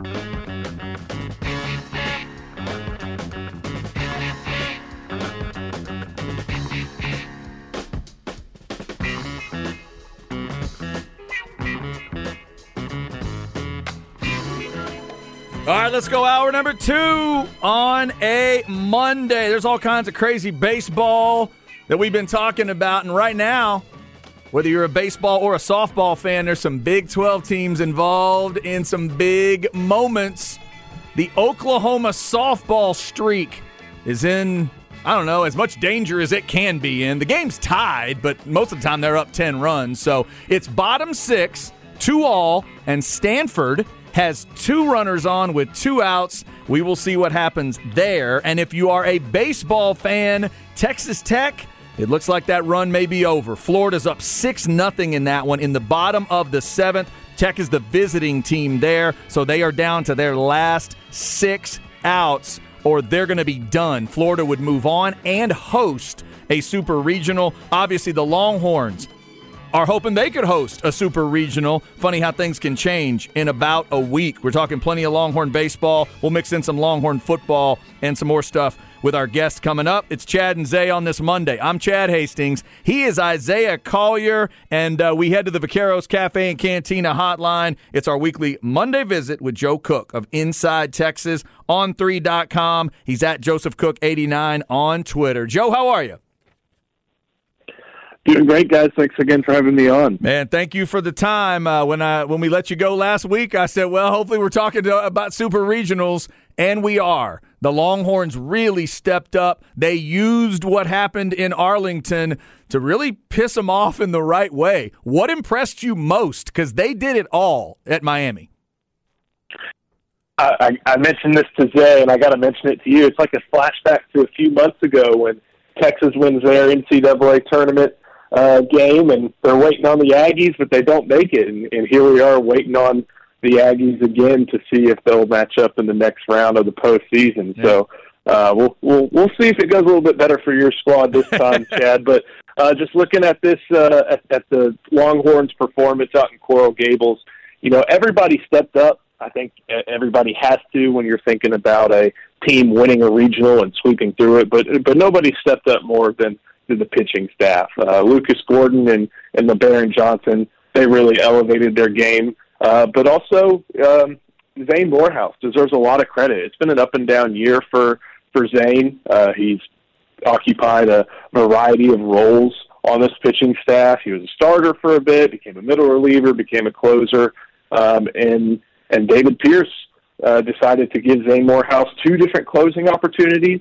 All right, let's go hour number two on a Monday. There's all kinds of crazy baseball that we've been talking about. And right now, whether you're a baseball or a softball fan, there's some Big 12 teams involved in some big moments. The Oklahoma softball streak is in, I don't know, as much danger as it can be in. The game's tied, but most of the time they're up 10 runs. So it's bottom six, two all, and Stanford has two runners on with two outs. We will see what happens there. And if you are a baseball fan, Texas Tech, it looks like that run may be over. Florida's up 6 nothing in that one in the bottom of the seventh. Tech is the visiting team there, so they are down to their last six outs, or they're going to be done. Florida would move on and host a super regional. Obviously, the Longhorns are hoping they could host a super regional. Funny how things can change in about a week. We're talking plenty of Longhorn baseball. We'll mix in some Longhorn football and some more stuff with our guests coming up. It's Chad and Zay on this Monday. I'm Chad Hastings. He is Isaiah Collier, and uh, we head to the Vaqueros Cafe and Cantina hotline. It's our weekly Monday visit with Joe Cook of Inside Texas on 3.com. He's at Joseph Cook89 on Twitter. Joe, how are you? Doing great, guys. Thanks again for having me on. Man, thank you for the time. Uh, when I when we let you go last week, I said, well, hopefully we're talking to, about super regionals, and we are. The Longhorns really stepped up. They used what happened in Arlington to really piss them off in the right way. What impressed you most? Because they did it all at Miami. I, I mentioned this to Zay, and I got to mention it to you. It's like a flashback to a few months ago when Texas wins their NCAA tournament uh, game, and they're waiting on the Aggies, but they don't make it. And, and here we are waiting on the Aggies again to see if they'll match up in the next round of the postseason. Yeah. So uh, we'll we'll we'll see if it goes a little bit better for your squad this time, Chad. But uh, just looking at this uh, at, at the Longhorns' performance out in Coral Gables, you know everybody stepped up. I think everybody has to when you're thinking about a team winning a regional and sweeping through it. But but nobody stepped up more than to the pitching staff. Uh, Lucas Gordon and and Lebarron Johnson they really elevated their game. Uh, but also um, Zane Morehouse deserves a lot of credit. It's been an up and down year for for Zane. Uh, he's occupied a variety of roles on this pitching staff. He was a starter for a bit, became a middle reliever, became a closer, um, and and David Pierce uh, decided to give Zane Morehouse two different closing opportunities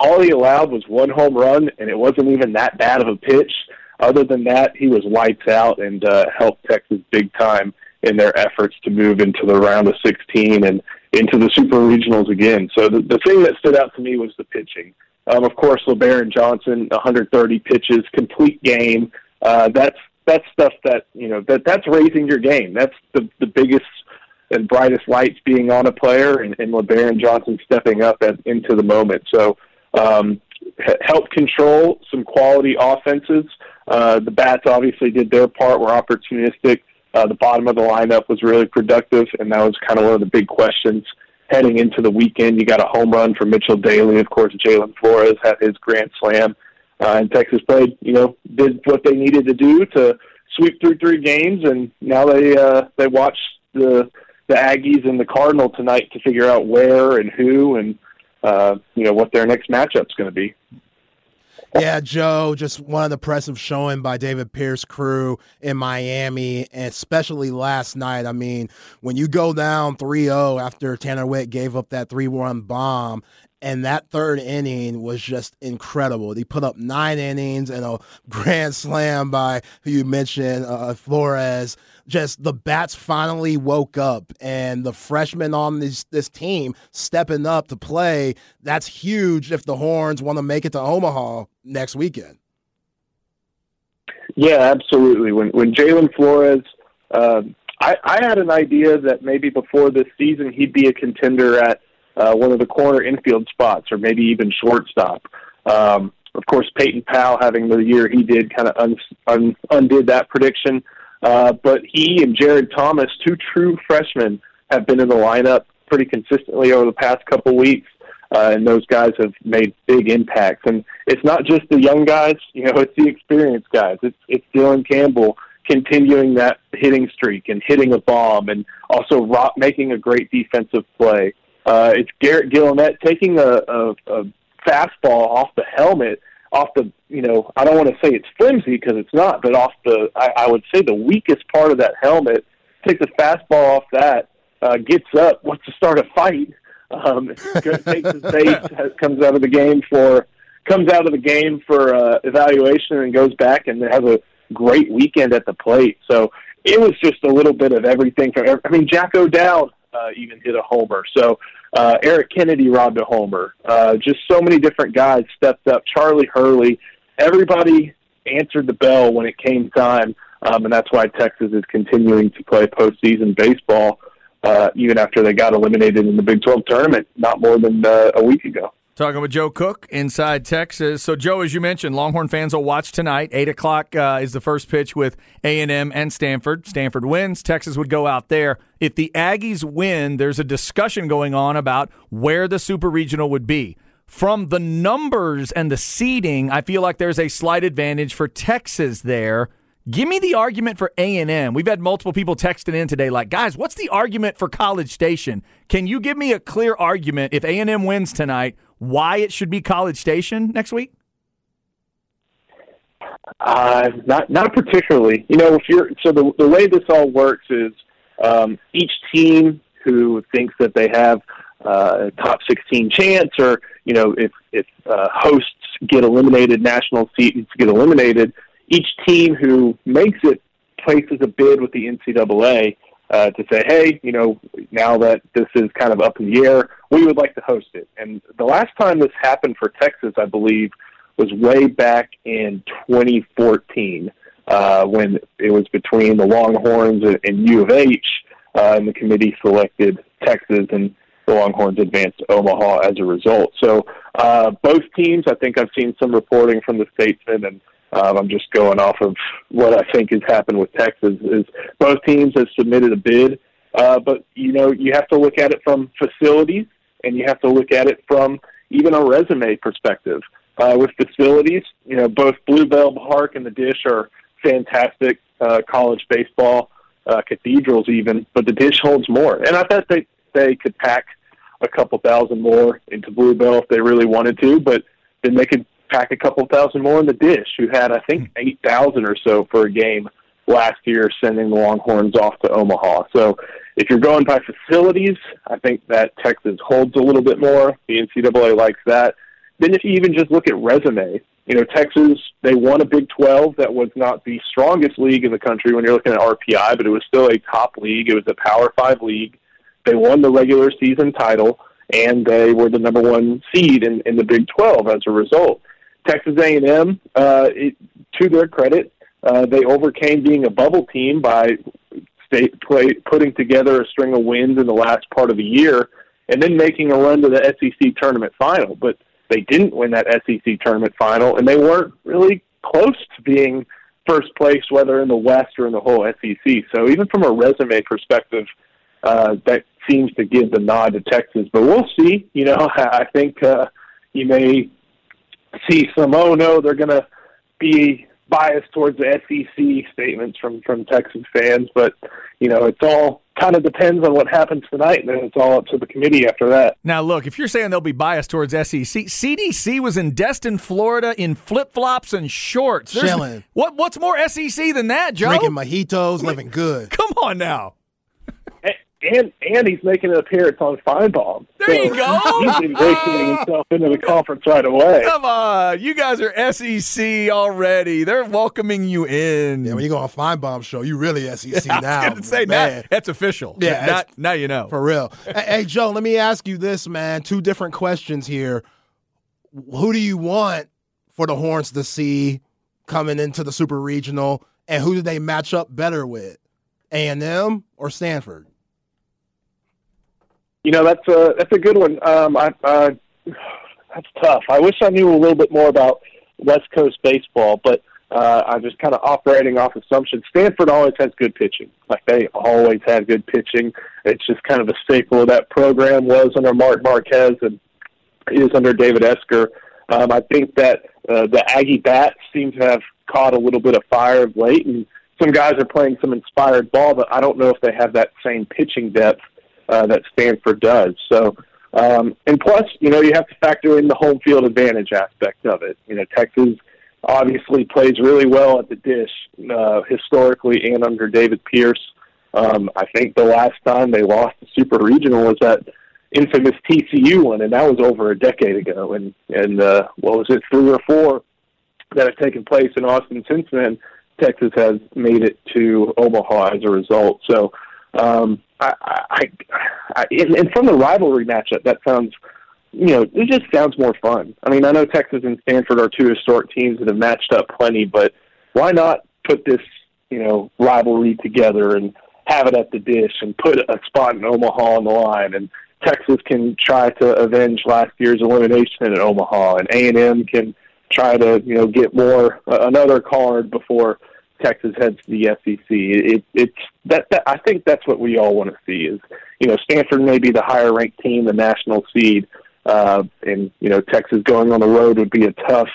all he allowed was one home run, and it wasn't even that bad of a pitch. Other than that, he was lights out and uh, helped Texas big time in their efforts to move into the round of 16 and into the super regionals again. So the, the thing that stood out to me was the pitching. Um, of course, Lebarron Johnson, 130 pitches, complete game. Uh, that's that's stuff that you know that that's raising your game. That's the the biggest and brightest lights being on a player, and, and Lebarron Johnson stepping up at, into the moment. So um, helped control some quality offenses. Uh, the bats obviously did their part, were opportunistic. Uh, the bottom of the lineup was really productive, and that was kind of one of the big questions heading into the weekend. You got a home run from Mitchell Daly, of course. Jalen Flores had his grand slam, uh, and Texas played, you know, did what they needed to do to sweep through three games, and now they uh, they watch the the Aggies and the Cardinal tonight to figure out where and who and uh, you know what their next matchup's going to be. Yeah, Joe, just one of the impressive showing by David Pierce crew in Miami, and especially last night. I mean, when you go down 3-0 after Tanner Witt gave up that 3-1 bomb And that third inning was just incredible. He put up nine innings and a grand slam by who you mentioned, uh, Flores. Just the bats finally woke up, and the freshmen on this this team stepping up to play. That's huge if the Horns want to make it to Omaha next weekend. Yeah, absolutely. When when Jalen Flores, uh, I, I had an idea that maybe before this season he'd be a contender at uh, one of the corner infield spots or maybe even shortstop. Um, of course, Peyton Powell having the year he did kind of un, un, undid that prediction. Uh, but he and Jared Thomas, two true freshmen, have been in the lineup pretty consistently over the past couple weeks uh, and those guys have made big impacts. And it's not just the young guys, you know, it's the experienced guys. It's it's Dylan Campbell continuing that hitting streak and hitting a bomb, and also rock, making a great defensive play. Uh, it's Garrett Guillemette taking a, a, a fastball off the helmet, off the you know I don't want to say it's flimsy because it's not, but off the I, I would say the weakest part of that helmet. Takes a fastball off that, uh, gets up, wants to start a fight, um, takes his base, comes out of the game for comes out of the game for uh, evaluation and goes back and has a great weekend at the plate. So it was just a little bit of everything. From I mean, Jack O'Dowd uh, even hit a homer. So uh, Eric Kennedy robbed a homer. Uh, just so many different guys stepped up. Charlie Hurley, everybody answered the bell when it came time, um, and that's why Texas is continuing to play postseason baseball uh, even after they got eliminated in the Big 12 tournament not more than uh, a week ago. Talking with Joe Cook inside Texas. So, Joe, as you mentioned, Longhorn fans will watch tonight. Eight o'clock uh, is the first pitch with A and M and Stanford. Stanford wins. Texas would go out there. If the Aggies win, there's a discussion going on about where the Super Regional would be. From the numbers and the seeding, I feel like there's a slight advantage for Texas there. Give me the argument for A&M. We've had multiple people texting in today like, "Guys, what's the argument for College Station? Can you give me a clear argument if A&M wins tonight why it should be College Station next week?" Uh, not not particularly. You know, if you're so the the way this all works is um, each team who thinks that they have uh, a top 16 chance, or you know, if if uh, hosts get eliminated, national seats get eliminated, each team who makes it places a bid with the NCAA uh, to say, hey, you know, now that this is kind of up in the air, we would like to host it. And the last time this happened for Texas, I believe, was way back in 2014 uh, when it was between the Longhorns and U of H, uh, and the committee selected Texas, and the Longhorns advanced to Omaha as a result. So uh, both teams, I think I've seen some reporting from the Statesman and um, I'm just going off of what I think has happened with Texas. Is both teams have submitted a bid, uh, but you know you have to look at it from facilities, and you have to look at it from even a resume perspective. Uh, with facilities, you know both Blue Bell Park and the Dish are fantastic uh, college baseball uh, cathedrals, even, but the Dish holds more, and I bet they they could pack a couple thousand more into Blue Bell if they really wanted to, but then they could pack a couple thousand more in the dish, who had, I think, hmm. 8,000 or so for a game last year, sending the Longhorns off to Omaha. So if you're going by facilities, I think that Texas holds a little bit more. The NCAA likes that. Then if you even just look at resume, you know, Texas, they won a Big 12 that was not the strongest league in the country when you're looking at RPI, but it was still a top league. It was a Power 5 league. They won the regular season title, and they were the number one seed in, in the Big 12 as a result. Texas A&M, uh, it, to their credit, uh, they overcame being a bubble team by state play, putting together a string of wins in the last part of the year, and then making a run to the SEC tournament final. But they didn't win that SEC tournament final, and they weren't really close to being first place, whether in the West or in the whole SEC. So even from a resume perspective, uh, that seems to give the nod to Texas. But we'll see. You know, I think uh, you may see some oh no they're going to be biased towards the SEC statements from from Texas fans, but you know it's all kind of depends on what happens tonight, and then it's all up to the committee after that. Now, look, if you're saying they'll be biased towards SEC, CDC was in Destin, Florida, in flip flops and shorts, There's, chilling. What what's more SEC than that, Joe? Drinking mojitos, living good. Come on now. And and he's making an appearance on Finebaum. There so you go. He's ingratiating himself into the conference right away. Come on, you guys are SEC already. They're welcoming you in. Yeah, when you go on Finebaum show, you really SEC I now. was going to say man. now that's official. Yeah, now, it's- now you know. For real. hey, hey, Joe, let me ask you this, man. Two different questions here. Who do you want for the Horns to see coming into the Super Regional, and who do they match up better with? A&M or Stanford? You know, that's a that's a good one. Um, I, uh, that's tough. I wish I knew a little bit more about West Coast baseball, but uh, I'm just kind of operating off assumptions. Stanford always has good pitching. Like they always had good pitching. It's just kind of a staple of that program. Was under Mark Marquess and is under David Esquer. Um, I think that uh, the Aggie bats seem to have caught a little bit of fire of late, and some guys are playing some inspired ball, but I don't know if they have that same pitching depth uh, that Stanford does. So, um, and plus, you know, you have to factor in the home field advantage aspect of it. You know, Texas obviously plays really well at the dish uh, historically and under David Pierce. Um, I think the last time they lost the Super Regional was that infamous TCU one, and that was over a decade ago. And and uh, what was it, three or four that have taken place in Austin since then? Texas has made it to Omaha as a result. So, um, I, I, I and, and from the rivalry matchup, that sounds, you know, it just sounds more fun. I mean, I know Texas and Stanford are two historic teams that have matched up plenty, but why not put this, you know, rivalry together and have it at the dish and put a spot in Omaha on the line and Texas can try to avenge last year's elimination in Omaha, and A and M can try to you know get more uh, another card before Texas heads to the SEC. It, it's that, that I think that's what we all want to see is you know Stanford may be the higher ranked team, the national seed, uh, and you know Texas going on the road would be a tough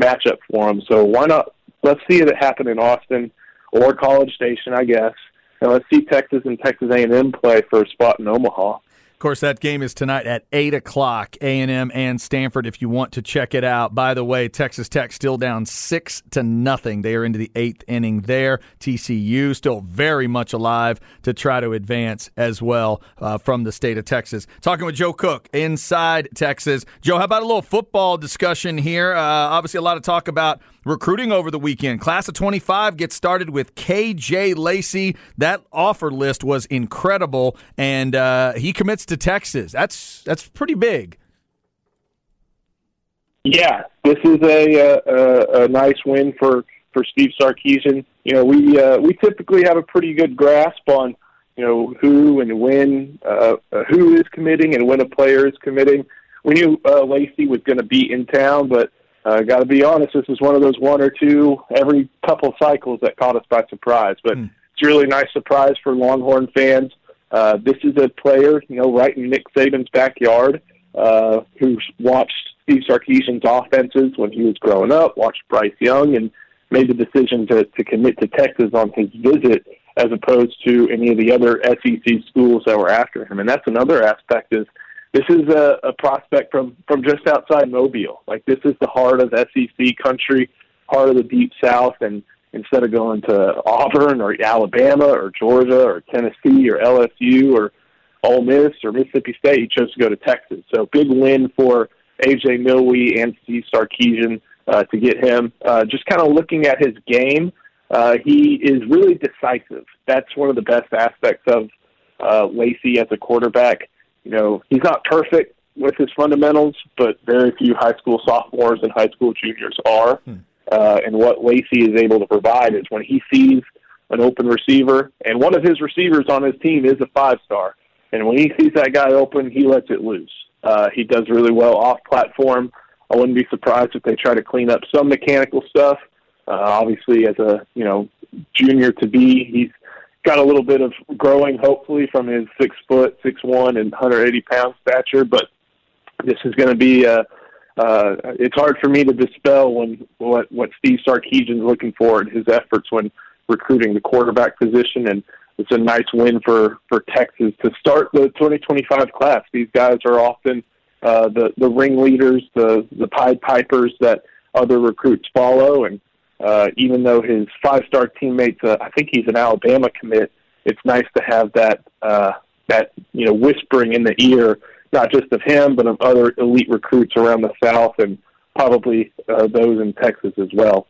matchup for them. So why not? Let's see it happen in Austin or College Station, I guess. And let's see Texas and Texas A&M play for a spot in Omaha. Course, that game is tonight at eight o'clock. A and M and Stanford. If you want to check it out. By the way, Texas Tech still down six to nothing. They are into the eighth inning there. TCU still very much alive to try to advance as well uh, from the state of Texas. Talking with Joe Cook inside Texas. Joe, how about a little football discussion here? Uh, obviously, a lot of talk about recruiting over the weekend. Class of 25 gets started with KJ Lacy. That offer list was incredible, and uh, he commits to Texas. That's that's pretty big. Yeah, this is a, a, a nice win for, for Steve Sarkisian. You know, we uh, we typically have a pretty good grasp on you know who and when uh, uh, who is committing and when a player is committing. We knew uh, Lacy was going to be in town, but uh, got to be honest, this is one of those one or two every couple cycles that caught us by surprise. But Mm. it's a really nice surprise for Longhorn fans. Uh, this is a player, you know, right in Nick Saban's backyard, uh, who's watched Steve Sarkisian's offenses when he was growing up, watched Bryce Young, and made the decision to, to commit to Texas on his visit as opposed to any of the other SEC schools that were after him. And that's another aspect is this is a, a prospect from, from just outside Mobile. Like this is the heart of SEC country, heart of the Deep South, and instead of going to Auburn or Alabama or Georgia or Tennessee or LSU or Ole Miss or Mississippi State, he chose to go to Texas. So big win for AJ Milwee and Steve Sarkisian uh, to get him. Uh, just kind of looking at his game, uh, he is really decisive. That's one of the best aspects of uh, Lacy as a quarterback. You know, he's not perfect with his fundamentals, but very few high school sophomores and high school juniors are. Uh, and what Lacy is able to provide is when he sees an open receiver, and one of his receivers on his team is a five star, and when he sees that guy open, he lets it loose. Uh, he does really well off platform. I wouldn't be surprised if they try to clean up some mechanical stuff. Uh, obviously, as a you know junior to be, he's got a little bit of growing, hopefully, from his six foot, six one, and 180 pound stature. But this is going to be uh, uh, it's hard for me to dispel when what what Steve Sarkisian's looking for in his efforts when recruiting the quarterback position, and it's a nice win for for Texas to start the 2025 class. These guys are often uh, the the ringleaders, the the Pied Pipers that other recruits follow, and uh, even though his five star teammates, uh, I think he's an Alabama commit, it's nice to have that uh, that you know whispering in the ear, not just of him, but of other elite recruits around the South and probably uh, those in Texas as well.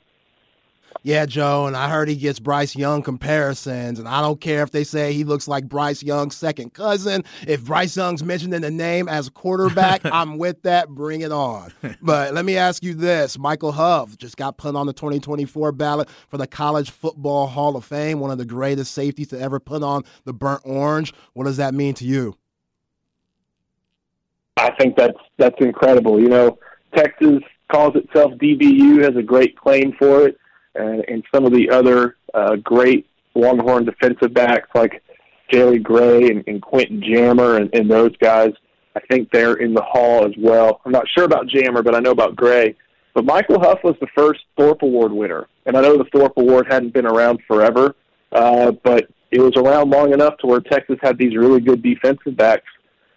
Yeah, Joe, and I heard he gets Bryce Young comparisons, and I don't care if they say he looks like Bryce Young's second cousin. If Bryce Young's mentioned in the name as a quarterback, I'm with that. Bring it on. But let me ask you this: Michael Huff just got put on the 2024 ballot for the College Football Hall of Fame, one of the greatest safeties to ever put on the burnt orange. What does that mean to you? I think that's that's incredible. You know, Texas calls itself DBU, has a great claim for it and, and some of the other uh, great Longhorn defensive backs like Jerry Gray and, and Quentin Jammer and, and those guys. I think they're in the hall as well. I'm not sure about Jammer, but I know about Gray. But Michael Huff was the first Thorpe Award winner, and I know the Thorpe Award hadn't been around forever, uh, but it was around long enough to where Texas had these really good defensive backs,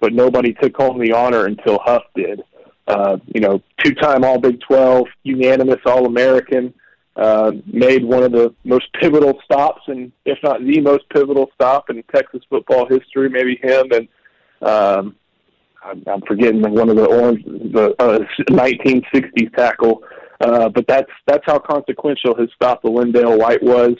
but nobody took home the honor until Huff did. Uh, you know, two-time All Big 12, unanimous All American uh, made one of the most pivotal stops, and if not the most pivotal stop in Texas football history. Maybe him and um, I'm, forgetting one of the orange the uh, 1960s tackle, uh, but that's that's how consequential his stop of LenDale White was,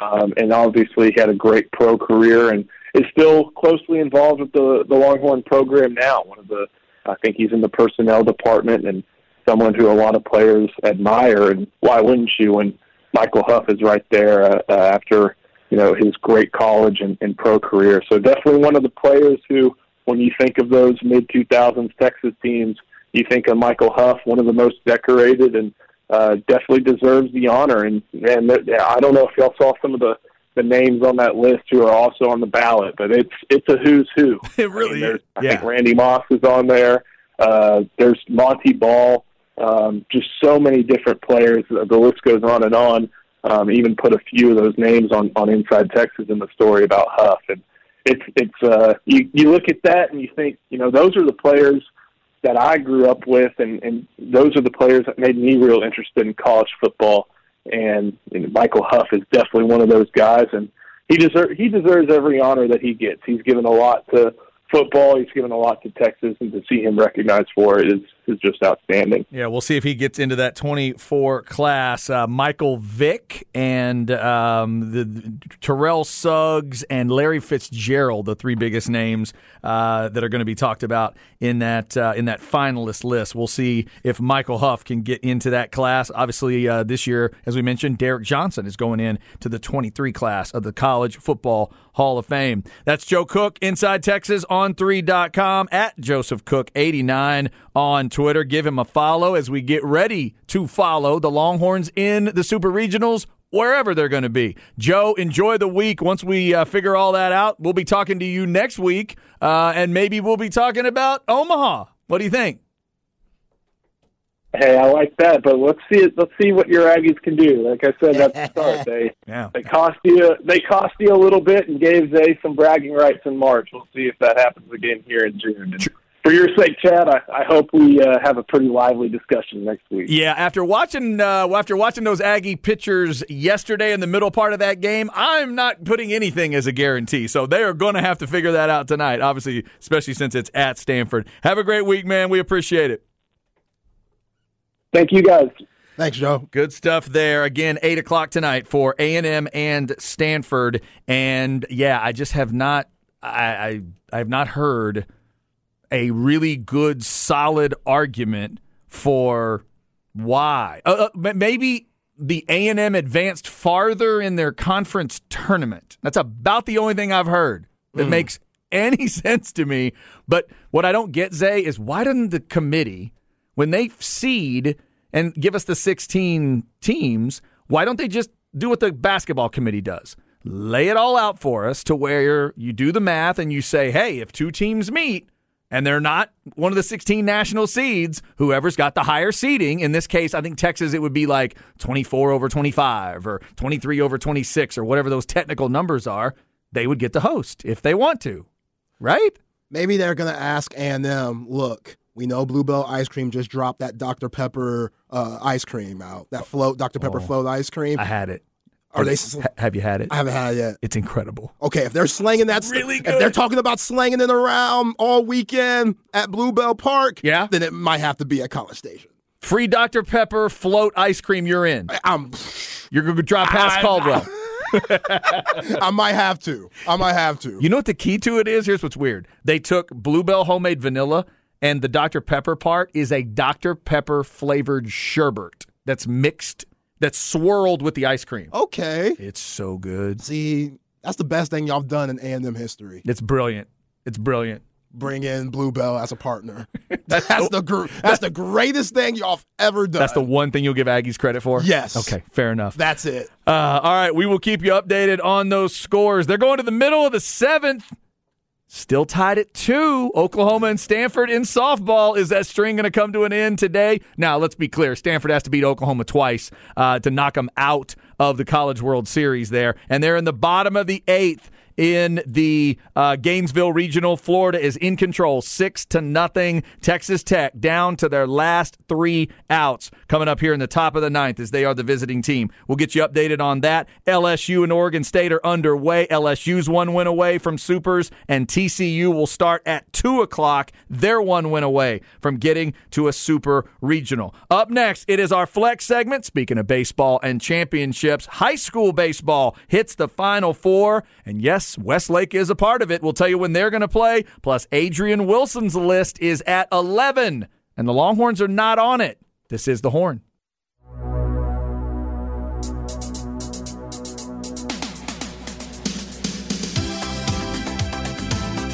um, and obviously he had a great pro career and is still closely involved with the the Longhorn program now. One of the I think he's in the personnel department and someone who a lot of players admire, and why wouldn't you? When Michael Huff is right there uh, uh, after you know his great college and, and pro career, so definitely one of the players who, when you think of those mid 2000s Texas teams, you think of Michael Huff, one of the most decorated, and uh, definitely deserves the honor. And and I don't know if y'all saw some of the the names on that list who are also on the ballot, but it's it's a who's who. It really I mean, is. I yeah. think Randy Moss is on there. Uh, there's Montee Ball. Um, just so many different players. The list goes on and on. Um, even put a few of those names on on Inside Texas in the story about Huff, and it's it's uh, you you look at that and you think you know those are the players that I grew up with, and and those are the players that made me real interested in college football. And, Michael Huff is definitely one of those guys, and he deserves he deserves every honor that he gets. He's given a lot to football. He's given a lot to Texas, and to see him recognized for it is is just outstanding. Yeah, we'll see if he gets into that 24 class. Uh, Michael Vick and um, the, the, Terrell Suggs and Larry Fitzgerald, the three biggest names uh, that are going to be talked about in that uh, in that finalist list. We'll see if Michael Huff can get into that class. Obviously, uh, this year, as we mentioned, Derrick Johnson is going in to the 23 class of the College Football Hall of Fame. That's Joe Cook, Inside Texas on 3.com at Joseph Cook 89 on Twitter. Give him a follow as we get ready to follow the Longhorns in the Super Regionals wherever they're going to be. Joe, enjoy the week. Once we uh, figure all that out, we'll be talking to you next week, uh, and maybe we'll be talking about Omaha. What do you think? Hey, I like that, but let's see it. Let's see what your Aggies can do. Like I said at the start, they yeah. they cost you they cost you a little bit and gave Zay some bragging rights in March. We'll see if that happens again here in June. For your sake, Chad, I, I hope we uh, have a pretty lively discussion next week. Yeah, after watching uh, after watching those Aggie pitchers yesterday in the middle part of that game, I'm not putting anything as a guarantee. So they are going to have to figure that out tonight. Obviously, especially since it's at Stanford. Have a great week, man. We appreciate it. Thank you, guys. Thanks, Joe. Good stuff there. Again, eight o'clock tonight for A and M and Stanford. And yeah, I just have not, I, I, I have not heard a really good, solid argument for why. Uh, uh, maybe the A and M advanced farther in their conference tournament. That's about the only thing I've heard that mm. makes any sense to me. But what I don't get, Zay, is why doesn't the committee, when they seed and give us the 16 teams, why don't they just do what the basketball committee does? Lay it all out for us to where you do the math and you say, hey, if two teams meet and they're not one of the 16 national seeds, whoever's got the higher seeding, in this case, I think Texas, it would be like 24 over 25 or 23 over 26 or whatever those technical numbers are, they would get the host if they want to, right? Maybe they're going to ask A&M, look, we know Bluebell ice cream just dropped that Dr. Pepper uh, ice cream out. That float, Dr. Pepper oh, float ice cream. I had it. Are they? Ha- have you had it? I haven't had it yet. It's incredible. Okay, if they're slanging that, really if they're talking about slanging it around all weekend at Bluebell Park, Yeah. then it might have to be at College Station. Free Dr. Pepper float ice cream. You're in. I'm, You're going to drop past I- Caldwell. I might have to. I might have to. You know what the key to it is? Here's what's weird. They took Bluebell homemade vanilla, and the Dr. Pepper part is a Dr. Pepper flavored sherbet that's mixed, that's swirled with the ice cream. Okay. It's so good. See, that's the best thing y'all have done in A&M history. It's brilliant. It's brilliant. Bring in Bluebell as a partner. That's, the gr- that's the greatest thing y'all have ever done. That's the one thing you'll give Aggies credit for? Yes. Okay, fair enough. That's it. Uh, all right, we will keep you updated on those scores. They're going to the middle of the seventh. Still tied at two. Oklahoma and Stanford in softball. Is that string going to come to an end today? Now, let's be clear. Stanford has to beat Oklahoma twice uh, to knock them out of the College World Series there. And they're in the bottom of the eighth in the uh, Gainesville Regional. Florida is in control, six to nothing. Texas Tech down to their last three outs. Coming up here in the top of the ninth as they are the visiting team. We'll get you updated on that. LSU and Oregon State are underway. LSU's one win away from Supers, and TCU will start at two o'clock. They're one win away from getting to a Super Regional. Up next, it is our flex segment. Speaking of baseball and championships, high school baseball hits the Final Four, and yes, Westlake is a part of it. We'll tell you when they're going to play. Plus, Adrian Wilson's list is at 11, and the Longhorns are not on it. This is the Horn.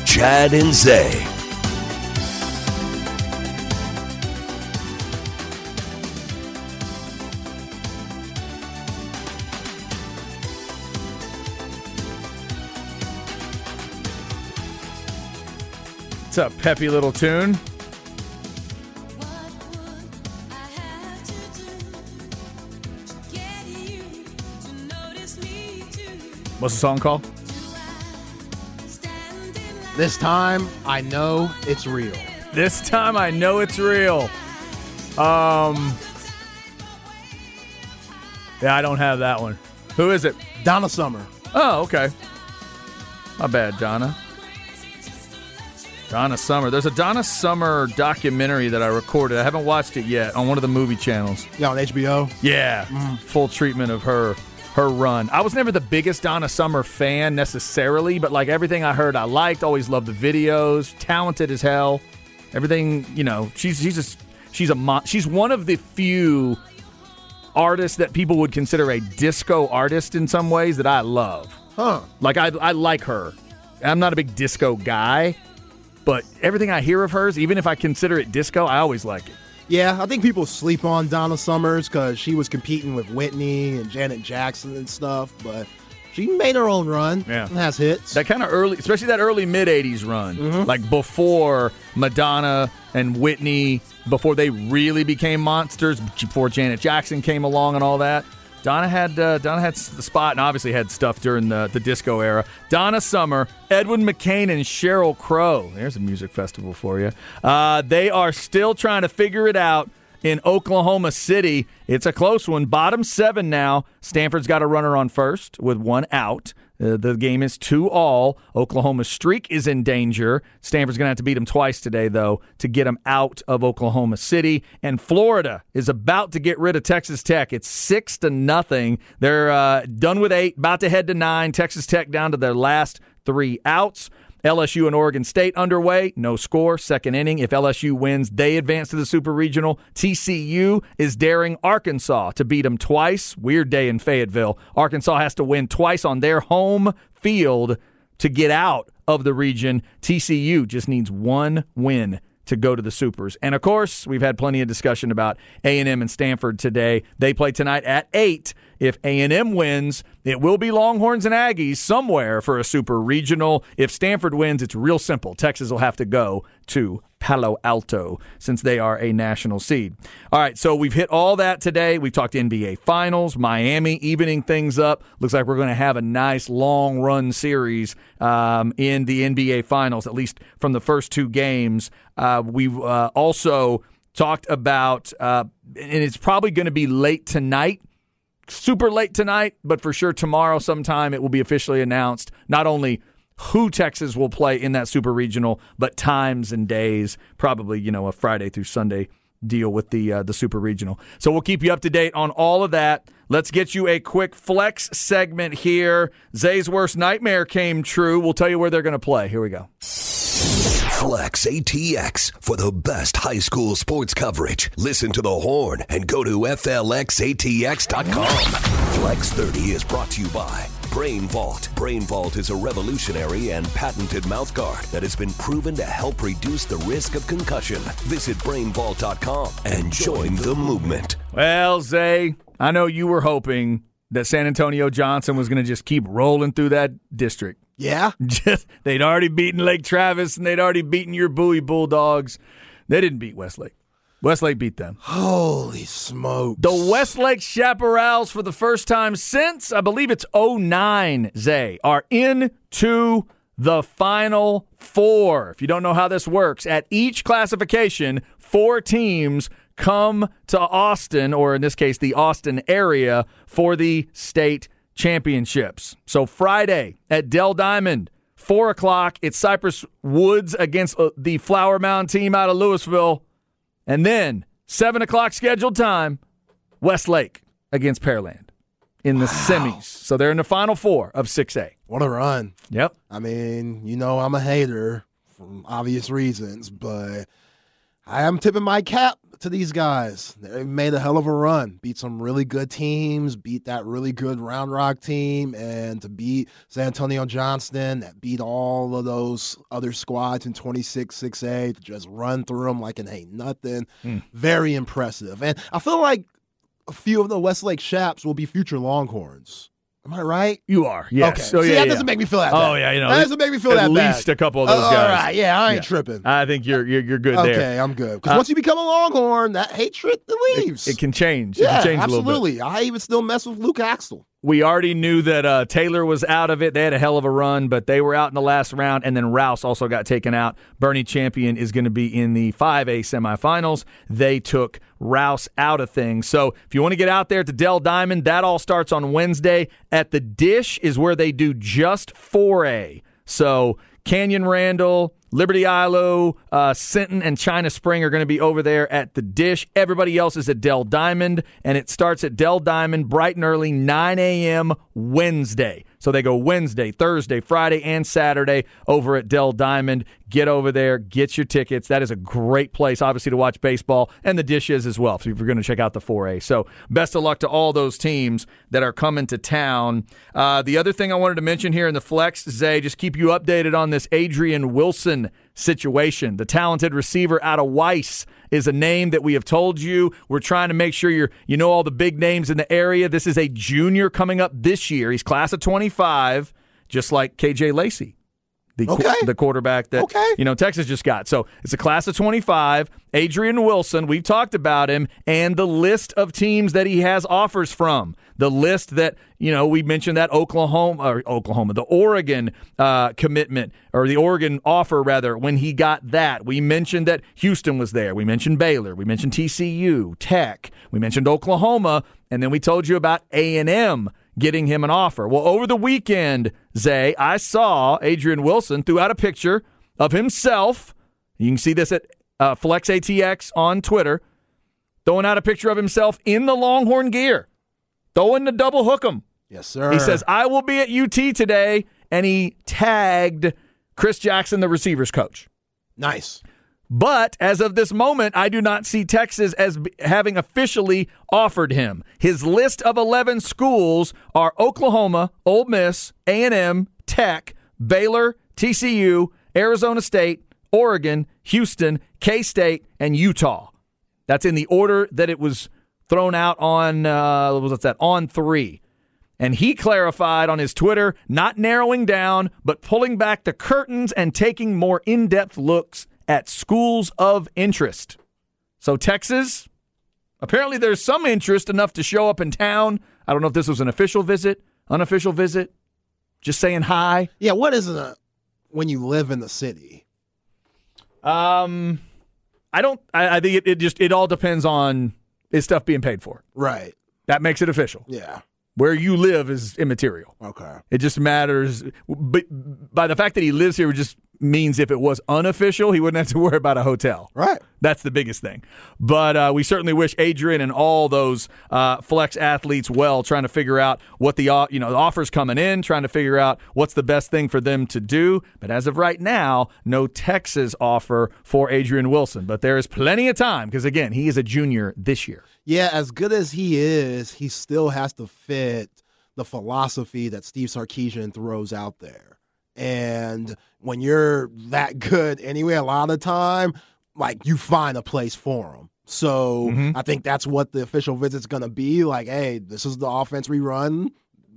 Chad and Zay. A peppy little tune. What's the song called? This time, I know it's real. This time I know it's real. Um Yeah, I don't have that one. Who is it? Donna Summer. Oh, okay. My bad, Donna. Donna Summer. There's a Donna Summer documentary that I recorded. I haven't watched it yet on one of the movie channels. Yeah, on HBO. Yeah, mm. full treatment of her her run. I was never the biggest Donna Summer fan necessarily, but like everything I heard, I liked. Always loved the videos. Talented as hell. Everything you know. She's she's just she's a mo- she's one of the few artists that people would consider a disco artist in some ways that I love. Huh. Like I I like her. I'm not a big disco guy, but everything I hear of hers, even if I consider it disco, I always like it. Yeah, I think people sleep on Donna Summers because she was competing with Whitney and Janet Jackson and stuff, but she made her own run. Yeah. and has hits. That kind of early, especially that early mid 80s run, mm-hmm. like before Madonna and Whitney, before they really became monsters, before Janet Jackson came along and all that. Donna had uh, Donna had the spot and obviously had stuff during the, the disco era. Donna Summer, Edwin McCain, and Sheryl Crow. There's a music festival for you. Uh, they are still trying to figure it out in Oklahoma City. It's a close one. Bottom seven now. Stanford's got a runner on first with one out. Uh, the game is two all. Oklahoma's streak is in danger. Stanford's going to have to beat them twice today, though, to get them out of Oklahoma City. And Florida is about to get rid of Texas Tech. It's six to nothing. They're uh, done with eight, about to head to nine. Texas Tech down to their last three outs. LSU and Oregon State underway. No score, second inning. If LSU wins, they advance to the Super Regional. TCU is daring Arkansas to beat them twice. Weird day in Fayetteville. Arkansas has to win twice on their home field to get out of the region. TCU just needs one win to go to the Supers. And of course, we've had plenty of discussion about A&M and Stanford today. They play tonight at 8. If A&M wins, it will be Longhorns and Aggies somewhere for a Super Regional. If Stanford wins, it's real simple. Texas will have to go to Palo Alto since they are a national seed. All right, so we've hit all that today. We've talked NBA Finals, Miami evening things up. Looks like we're going to have a nice long run series um, in the NBA Finals, at least from the first two games. Uh, we've uh, also talked about, uh, and it's probably going to be late tonight super late tonight, but for sure tomorrow sometime it will be officially announced. Not only who Texas will play in that super regional, but times and days. Probably you know a Friday through Sunday deal with the uh, the super regional. So we'll keep you up to date on all of that. Let's get you a quick flex segment here. Zay's worst nightmare came true. We'll tell you where they're going to play. Here we go. Flex ATX for the best high school sports coverage. Listen to the horn and go to FLXATX.com. Flex 30 is brought to you by Brain Vault. Brain Vault is a revolutionary and patented mouthguard that has been proven to help reduce the risk of concussion. Visit brainvault.com and join the movement. Well, Zay, I know you were hoping that San Antonio Johnson was going to just keep rolling through that district. Yeah. Just they'd already beaten Lake Travis and they'd already beaten your Bowie Bulldogs. They didn't beat Westlake. Westlake beat them. Holy smokes. The Westlake Chaparrals, for the first time since I believe it's 09, Zay, are into the final four. If you don't know how this works, at each classification, four teams come to Austin, or in this case, the Austin area, for the state championships. So Friday at Dell Diamond, 4 o'clock, it's Cypress Woods against uh, the Flower Mound team out of Lewisville. And then, 7 o'clock scheduled time, Westlake against Pearland in the semis. So they're in the final four of 6A. What a run. Yep. I mean, you know, I'm a hater for obvious reasons, but I am tipping my cap to these guys. They made a hell of a run, beat some really good teams, beat that really good Round Rock team, and to beat San Antonio Johnson, that beat all of those other squads in 26 6A, to just run through them like it ain't nothing. Hmm. Very impressive. And I feel like a few of the Westlake Chaps will be future Longhorns. Am I right? You are. Yes. Okay. So, See, yeah, that yeah. doesn't make me feel that bad. Oh, yeah, you know, that doesn't make me feel at that bad. least a couple of those Oh, guys. All right, yeah, I ain't Yeah. tripping. I think you're you're, you're good okay, there. Okay, I'm good. Because Uh, once you become a Longhorn, that hatred leaves. It can change. It yeah, can change a little bit. absolutely. I even still mess with Luke Axel. We already knew that uh, Taylor was out of it. They had a hell of a run, but they were out in the last round, and then Rouse also got taken out. Boerne Champion is going to be in the 5A semifinals. They took Rouse out of things. So if you want to get out there to Dell Diamond, that all starts on Wednesday. At the Dish is where they do just 4A. So Canyon Randall, Liberty Ilo, uh, Sinton, and China Spring are going to be over there at the Dish. Everybody else is at Dell Diamond, and it starts at Dell Diamond bright and early, 9 a.m. Wednesday. So they go Wednesday, Thursday, Friday, and Saturday over at Dell Diamond. Get over there, get your tickets. That is a great place, obviously, to watch baseball, and the dishes as well. So if you're going to check out the 4A, so best of luck to all those teams that are coming to town. Uh, the other thing I wanted to mention here in the flex, Zay, just keep you updated on this Adrian Wilson situation. The talented receiver out of Weiss is a name that we have told you. We're trying to make sure you're you know all the big names in the area. This is a junior coming up this year. He's class of 25, just like KJ Lacy. The, qu- the quarterback that Okay. you know Texas just got. So it's a class of 25. Adrian Wilson, we've talked about him and the list of teams that he has offers from. The list that you know we mentioned that Oklahoma or Oklahoma, the Oregon uh, commitment or the Oregon offer rather. When he got that, we mentioned that Houston was there. We mentioned Baylor. We mentioned TCU, Tech. We mentioned Oklahoma, and then we told you about A and M getting him an offer. Well, over the weekend, Zay, I saw Adrian Wilson threw out a picture of himself. You can see this at uh, Flex ATX on Twitter, throwing out a picture of himself in the Longhorn gear, throwing the double hook 'em. Yes, sir. He says, I will be at UT today. And he tagged Chris Jackson, the receivers coach. nice. But as of this moment, I do not see Texas as having officially offered him. His list of 11 schools are Oklahoma, Ole Miss, A&M, Tech, Baylor, TCU, Arizona State, Oregon, Houston, K-State, and Utah. That's in the order that it was thrown out on uh what's that? On 3. And he clarified on his Twitter, not narrowing down, but pulling back the curtains and taking more in depth looks at schools of interest. So, Texas, apparently there's some interest enough to show up in town. I don't know if this was an official visit, unofficial visit, just saying hi. Yeah, what is it when you live in the city? Um, I don't, I, I think it, it just, it all depends on is stuff being paid for. Right. That makes it official. Yeah. Where you live is immaterial. Okay. It just matters. But by the fact that he lives here, it just means if it was unofficial, he wouldn't have to worry about a hotel. Right. That's the biggest thing. But uh, we certainly wish Adrian and all those uh, flex athletes well, trying to figure out what the uh, you know the offers coming in, trying to figure out what's the best thing for them to do. But as of right now, no Texas offer for Adrian Wilson. But there is plenty of time because again, he is a junior this year. Yeah, as good as he is, he still has to fit the philosophy that Steve Sarkisian throws out there. And when you're that good anyway, a lot of time, like you find a place for him. So Mm-hmm. I think that's what the official visit's going to be. Like, hey, this is the offense we run.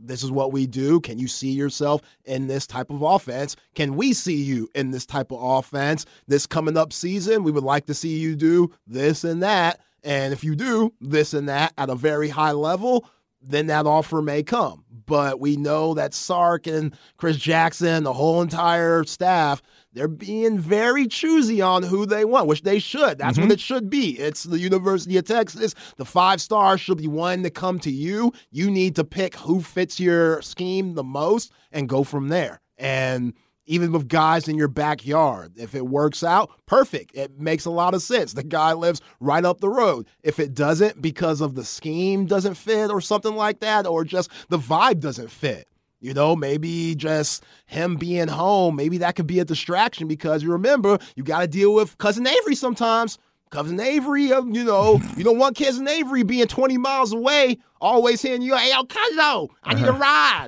This is what we do. Can you see yourself in this type of offense? Can we see you in this type of offense this coming up season? We would like to see you do this and that. And if you do this and that at a very high level, then that offer may come. But we know that Sark and Chris Jackson, the whole entire staff, they're being very choosy on who they want, which they should. That's what mm-hmm. it should be. It's the University of Texas. The five stars should be one to come to you. You need to pick who fits your scheme the most and go from there. And even with guys in your backyard. If it works out, perfect. It makes a lot of sense. The guy lives right up the road. If it doesn't because of the scheme doesn't fit or something like that, or just the vibe doesn't fit, you know, maybe just him being home, maybe that could be a distraction because you remember you got to deal with cousin Avery sometimes. Cousin Avery, um, you know, you don't want cousin Avery being 20 miles away, always hearing you, hey, yo, cousin, I need a ride.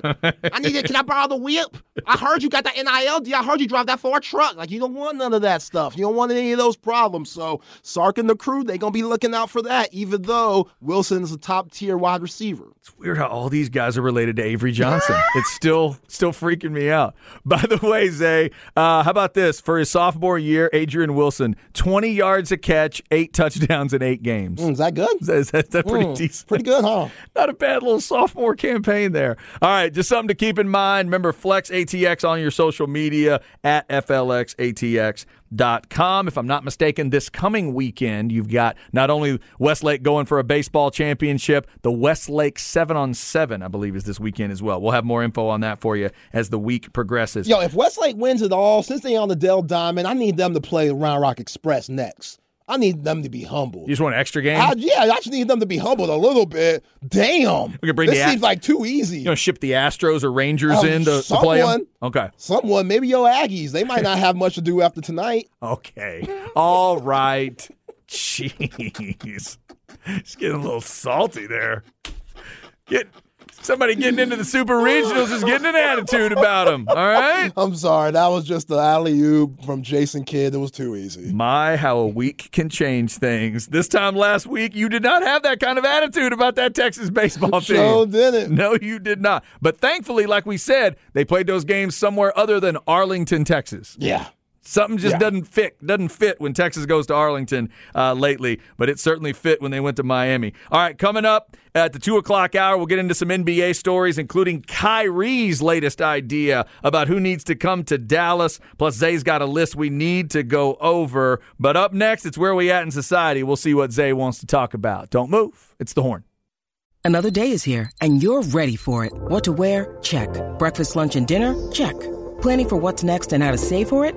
I need it. Can I borrow the whip? I heard you got that NIL deal. I heard you drive that Ford truck. Like, you don't want none of that stuff. You don't want any of those problems. So, Sark and the crew, they going to be looking out for that, even though Wilson is a top tier wide receiver. It's weird how all these guys are related to Avery Johnson. it's still still freaking me out. By the way, Zay, uh, how about this for his sophomore year? Adrian Wilson, twenty yards a catch, eight touchdowns in eight games. Mm, is that good? Is that, is that pretty Mm, decent? Pretty good, huh? Not a bad little sophomore campaign there. All right, just something to keep in mind. Remember, Flex ATX on your social media at FLXATX.com. If I'm not mistaken, this coming weekend, you've got not only Westlake going for a baseball championship, the Westlake 7 on 7, I believe, is this weekend as well. We'll have more info on that for you as the week progresses. Yo, if Westlake wins it all, since they're on the Dell Diamond, I need them to play Round Rock Express next. I need them to be humble. You just want an extra game? I, yeah, I just need them to be humbled a little bit. Damn. We could bring this the seems like too easy. you know, ship the Astros or Rangers Um, in to, to play them? Okay. Someone, maybe your Aggies, they might not have much to do after tonight. Okay. All right. Jeez. It's getting a little salty there. Get somebody getting into the super regionals is getting an attitude about them. All right. I'm sorry, that was just the alley oop from Jason Kidd. It was too easy. My, how a week can change things. This time last week, you did not have that kind of attitude about that Texas baseball team. Sure didn't. No, you did not. But thankfully, like we said, they played those games somewhere other than Arlington, Texas. Yeah. Something just Yeah. doesn't fit. Doesn't fit when Texas goes to Arlington uh, lately, but it certainly fit when they went to Miami. All right, coming up at the two o'clock hour, we'll get into some NBA stories, including Kyrie's latest idea about who needs to come to Dallas. Plus, Zay's got a list we need to go over. But up next, it's where we at in society. We'll see what Zay wants to talk about. Don't move. It's the horn. Another day is here, and you're ready for it. What to wear? Check. Breakfast, lunch, and dinner? Check. Planning for what's next and how to save for it?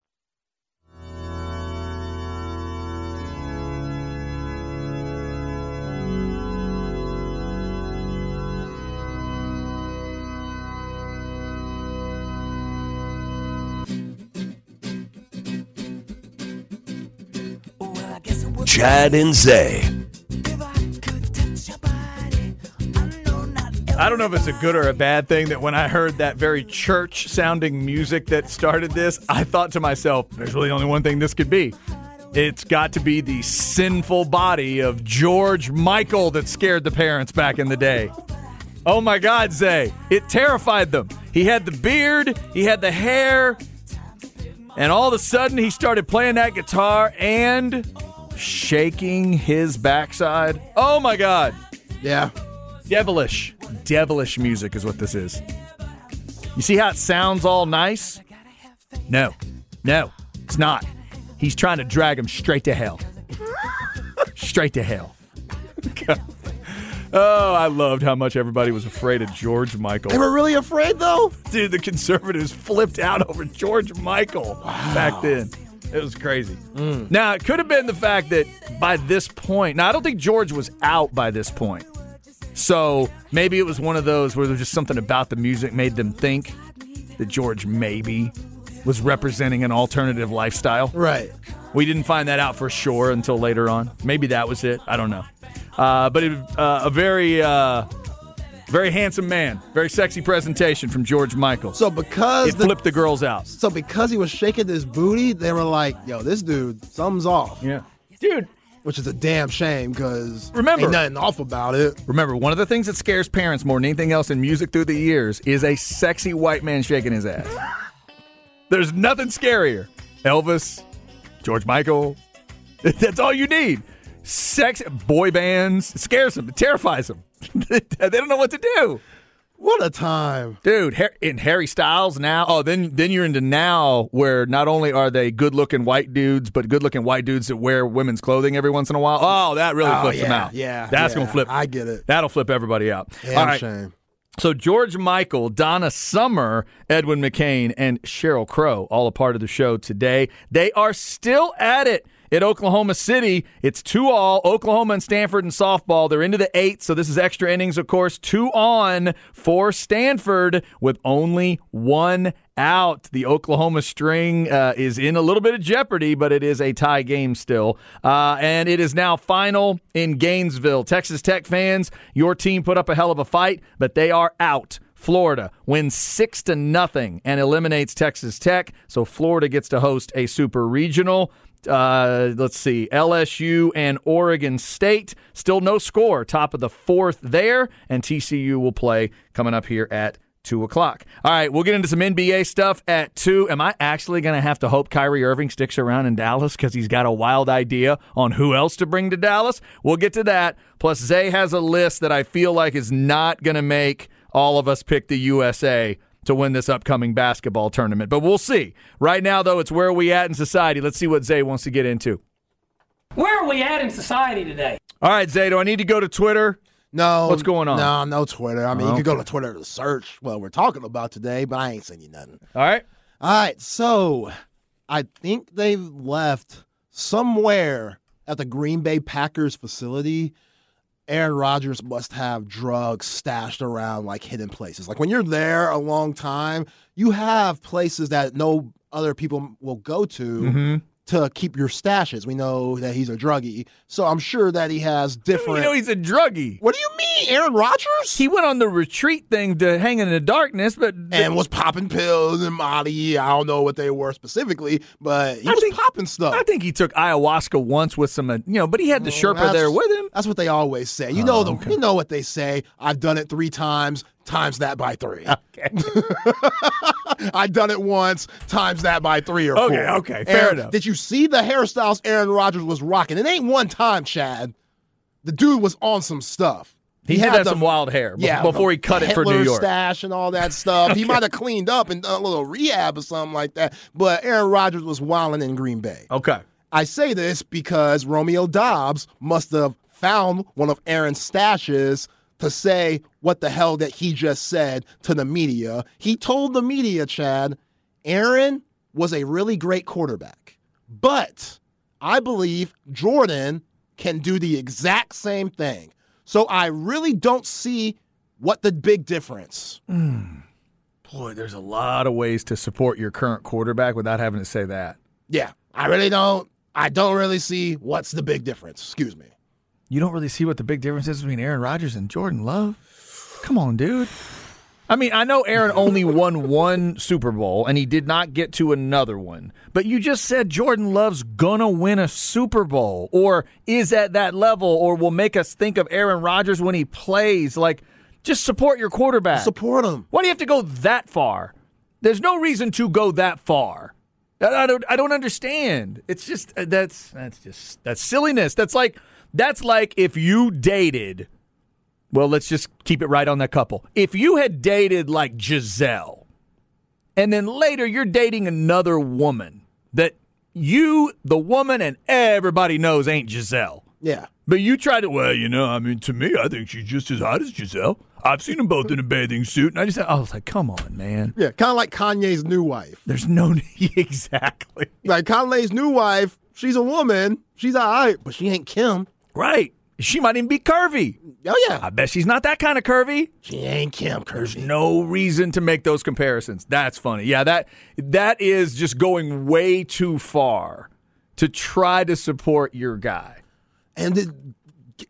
Chad and Zay. I don't know if it's a good or a bad thing that when I heard that very church sounding music that started this, I thought to myself, there's really only one thing this could be. It's got to be the sinful body of George Michael that scared the parents back in the day. Oh my God, Zay. It terrified them. He had the beard, he had the hair. And all of a sudden, he started playing that guitar and shaking his backside. Oh my God. Yeah. Devilish. Devilish music is what this is. You see how it sounds all nice? No. No, it's not. He's trying to drag him straight to hell. straight to hell. oh, I loved how much everybody was afraid of George Michael. They were really afraid, though? Dude, the conservatives flipped out over George Michael back then. It was crazy. Now, it could have been the fact that by this point, now I don't think George was out by this point. So maybe it was one of those where there was just something about the music made them think that George maybe was representing an alternative lifestyle. Right. We didn't find that out for sure until later on. Maybe that was it. I don't know. Uh, but it, uh, a very, uh, very handsome man, very sexy presentation from George Michael. So because it the, flipped the girls out. so because he was shaking his booty, they were like, "Yo, this dude, something's off." Yeah, dude. Which is a damn shame because Remember- ain't nothing off about it. Remember, one of the things that scares parents more than anything else in music through the years is a sexy white man shaking his ass. There's nothing scarier. Elvis, George Michael. That's all you need. Sex boy bands. It scares them. It terrifies them. they don't know what to do. What a time! Dude, in Harry Styles now. Oh, then then you're into now where not only are they good looking white dudes, but good looking white dudes that wear women's clothing every once in a while. Oh, that really Oh, flips them out. yeah, that's yeah. gonna flip. I get it. That'll flip everybody out. Damn All right. shame. So George Michael, Donna Summer, Edwin McCain, and Sheryl Crow, all a part of the show today. They are still at it at Oklahoma City. It's two all. Oklahoma and Stanford in softball. They're into the eighth, so this is extra innings, of course. Two on for Stanford with only one out. The Oklahoma string uh, is in a little bit of jeopardy, but it is a tie game still. Uh, and it is now final in Gainesville. Texas Tech fans, your team put up a hell of a fight, but they are out. Florida wins six to nothing and eliminates Texas Tech. So Florida gets to host a super regional. Uh, let's see, LSU and Oregon State. Still no score. Top of the fourth there, and TCU will play coming up here at two o'clock. All right, we'll get into some NBA stuff at two. Am I actually going to have to hope Kyrie Irving sticks around in Dallas because he's got a wild idea on who else to bring to Dallas? We'll get to that. Plus, Zay has a list that I feel like is not going to make all of us pick the USA to win this upcoming basketball tournament. But we'll see. Right now, though, it's where are we at in society. Let's see what Zay wants to get into. Where are we at in society today? All right, Zay, do I need to go to Twitter? No, What's going on? No, no Twitter. I mean, you could go to Twitter to search what we're talking about today, but I ain't sending you nothing. All right. All right, so I think they've left somewhere at the Green Bay Packers facility. Aaron Rodgers must have drugs stashed around like hidden places. Like when you're there a long time, you have places that no other people will go to mm-hmm. To keep your stashes. We know that he's a druggie, so I'm sure that he has different. You know he's a druggie. what do you mean, Aaron Rodgers? He went on the retreat thing to hang in the darkness, but and was popping pills and Molly. I don't know what they were specifically, but he I was think- popping stuff. I think he took ayahuasca once with some, uh, you know, but he had the Sherpa That's- there with him. That's what they always say. You know the you know what they say. I've done it three times. Times that by three. Okay. I've done it once. Times that by three or Okay, four. okay, okay, fair Aaron, enough. Did you see the hairstyles Aaron Rodgers was rocking? It ain't one time, Chad. The dude was on some stuff. He, did had have the- some wild hair Yeah, before he cut it for New York. stash and all that stuff. He might have cleaned up and done a little rehab or something like that. But Aaron Rodgers was wilding in Green Bay. Okay. I say this because Romeo Doubs must have found one of Aaron's stashes to say what the hell that he just said to the media. He told the media, Chad, Aaron was a really great quarterback, but I believe Jordan can do the exact same thing. So I really don't see what the big difference. Hmm. Boy, there's a lot of ways to support your current quarterback without having to say that. Yeah, I really don't. I don't really see what's the big difference. Excuse me. You don't really see what the big difference is between Aaron Rodgers and Jordan Love. Come on, dude. I mean, I know Aaron only won one Super Bowl and he did not get to another one. But you just said Jordan Love's gonna win a Super Bowl or is at that level or will make us think of Aaron Rodgers when he plays. Like, just support your quarterback. Support him. Why do you have to go that far? There's no reason to go that far. I don't I don't understand. It's just uh, that's that's just that's silliness. That's like that's like if you dated well, let's just keep it right on that couple. If you had dated like Gisele and then later you're dating another woman that you the woman and everybody knows ain't Gisele. Yeah. But you try to, well, you know, I mean, to me, I think she's just as hot as Gisele. I've seen them both in a bathing suit. And I just, I was like, come on, man. Yeah, kind of like Kanye's new wife. There's no, exactly. Like Kanye's new wife, she's a woman. She's all right, but she ain't Kim. Right. She might even be curvy. Oh, yeah. I bet she's not that kind of curvy. She ain't Kim There's no reason to make those comparisons. That's funny. Yeah, that that is just going way too far to try to support your guy. And the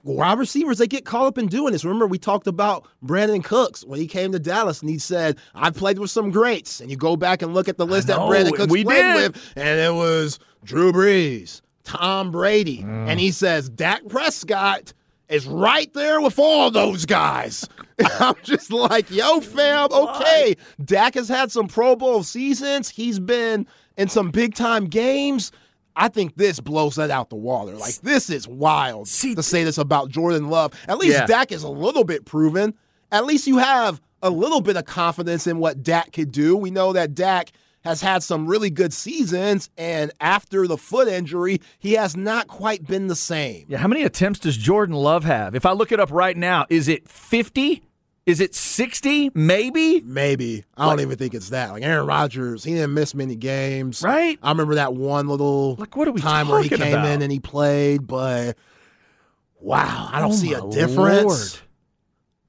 wide receivers, they get caught up in doing this. Remember, we talked about Brandin Cooks when he came to Dallas and he said, I've played with some greats. And you go back and look at the list that Brandin Cooks played did. with, and it was Drew Brees, Tom Brady. Mm. And he says, Dak Prescott is right there with all those guys. I'm just like, yo, fam, okay. Dak has had some Pro Bowl seasons. He's been in some big time games. I think this blows that out the water. Like this is wild See, to say this about Jordan Love. At least Yeah. Dak is a little bit proven. At least you have a little bit of confidence in what Dak could do. We know that Dak has had some really good seasons, and after the foot injury, he has not quite been the same. Yeah, how many attempts does Jordan Love have? If I look it up right now, is it 50? Is it 60? Maybe? Maybe. I don't even think it's that. Like Aaron Rodgers, he didn't miss many games. Right. I remember that one little Like, what are we time where he came about? in and he played, but wow, I don't Oh, see a difference. Lord.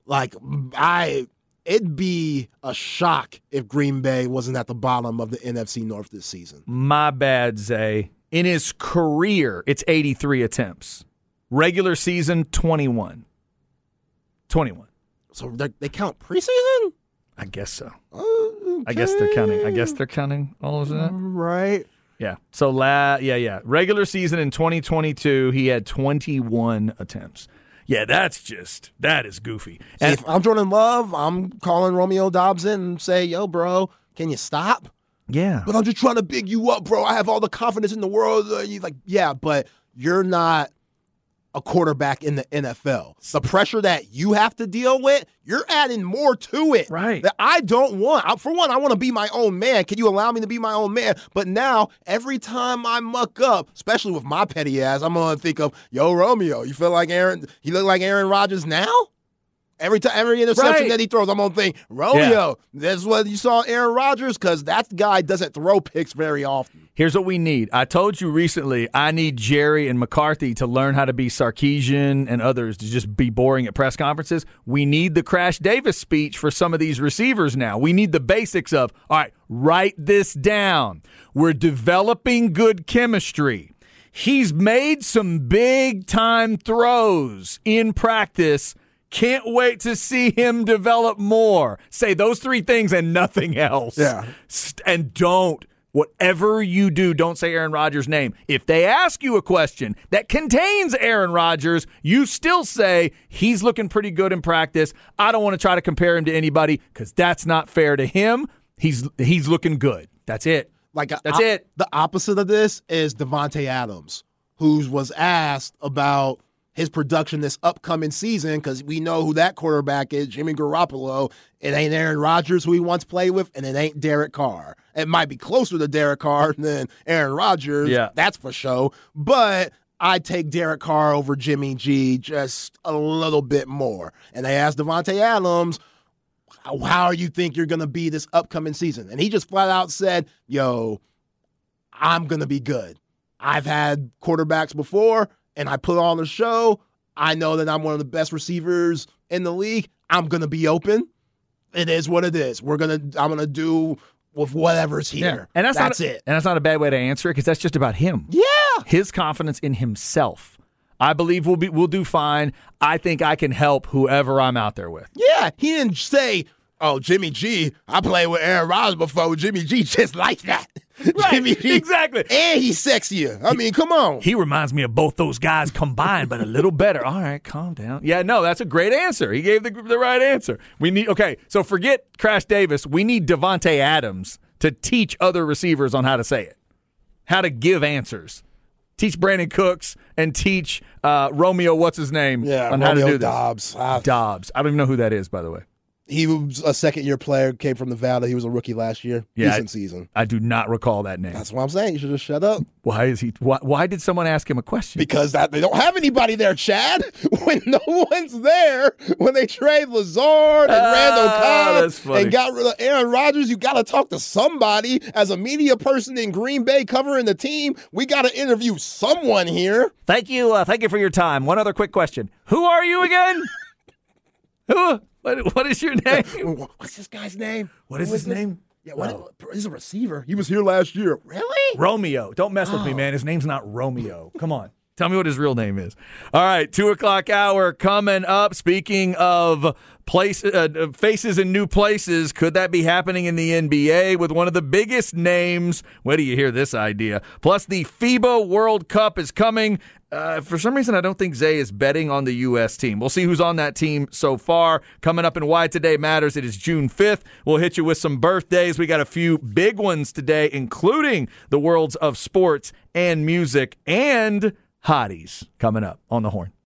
Like I it'd be a shock if Green Bay wasn't at the bottom of the NFC North this season. My bad, Zay. In his career, it's 83 attempts. Regular season, 21. 21. So they, they count preseason? I guess so. Uh, I guess they're counting. I guess they're counting all of that. right. Yeah. So la yeah, yeah. Regular season in 2022, he had 21 attempts. Yeah, that's just that is goofy. And if I'm Jordan Love, I'm calling Romeo Doubs in and say, "Yo, bro, can you stop?" yeah. But I'm just trying to big you up, bro. I have all the confidence in the world. He's like, yeah, but you're not a quarterback in the NFL. The pressure that you have to deal with, you're adding more to it. Right. That I don't want. I- For one, I want to be my own man. Can you allow me to be my own man? But now, every time I muck up, especially with my petty ass, I'm gonna think of, yo, Romeo, you feel like Aaron? You look like Aaron Rodgers now. Every time, every interception Right. that he throws, I'm gonna think, Romeo. That's what you saw Aaron Rodgers because that guy doesn't throw picks very often. Here's what we need. I told you recently, I need Jerry and McCarthy to learn how to be Sarkisian and others to just be boring at press conferences. We need the Crash Davis speech for some of these receivers now. We need the basics of, all right, write this down. We're developing good chemistry. He's made some big time throws in practice. Can't wait to see him develop more. Say those three things and nothing else. Yeah. And don't whatever you do don't say aaron rodgers name if they ask you a question that contains aaron rodgers you still say he's looking pretty good in practice i don't want to try to compare him to anybody because that's not fair to him he's he's looking good that's it Like That's op- it. The opposite of this is Davante Adams, who was asked about his production this upcoming season because we know who that quarterback is, Jimmy Garoppolo. It ain't Aaron Rodgers who he once played with, and it ain't Derek Carr. It might be closer to Derek Carr than Aaron Rodgers. Yeah. that's for sure. But I'd take Derek Carr over Jimmy G just a little bit more. And they asked Davante Adams, how how you think you're going to be this upcoming season? And he just flat out said, yo, I'm going to be good. I've had quarterbacks before and I put on the show. I know that I'm one of the best receivers in the league. I'm going to be open. It is what it is. We're to I'm going to do with whatever's here. and that's, that's not, it. and that's not a bad way to answer it because that's just about him Yeah. his confidence in himself i believe we'll be we'll do fine i think i can help whoever i'm out there with Yeah, he didn't say, "Oh, Jimmy G, I played with Aaron Rodgers before. Jimmy G just like that." Jimmy G, exactly. and he's sexier. I mean, come on. He reminds me of both those guys combined, but a little better. All right, calm down. Yeah, no, that's a great answer. He gave the, the right answer. We need okay. So forget Crash Davis. We need Davante Adams to teach other receivers on how to say it. how to give answers. Teach Brandin Cooks and teach uh, Romeo, what's his name, Yeah, on Romeo how to do this. Doubs. Doubs. I don't even know who that is, by the way. He was a second year player, came from Nevada. He was a rookie last year. Yeah, Decent I- season. I do not recall that name. That's what I'm saying. You should just shut up Why is he? Why, why did someone ask him a question? because that they don't have anybody there, Chad. When no one's there, when they trade Lazard and Ah, Randall Cobb and got rid of Aaron Rodgers, you got to talk to somebody as a media person in Green Bay covering the team. We got to interview someone here. Thank you. Uh, thank you for your time. One other quick question. Who are you again? Who? What, what is your name? What's this guy's name? What is Who his this? name? Yeah, what? Oh. He's a receiver. He was here last year. Really? Romeo. Don't mess with me, oh. man. His name's not Romeo. Come on. Tell me what his real name is. All right, two o'clock hour coming up. Speaking of place, uh, faces in new places, could that be happening in the NBA with one of the biggest names? Where do you hear this idea? Plus, the FIBA World Cup is coming. Uh, for some reason, I don't think Zay is betting on the U.S. team. We'll see who's on that team so far. Coming up in Why Today Matters, it is June 5th. We'll hit you with some birthdays. We got a few big ones today, including the worlds of sports and music and hotties coming up on the horn.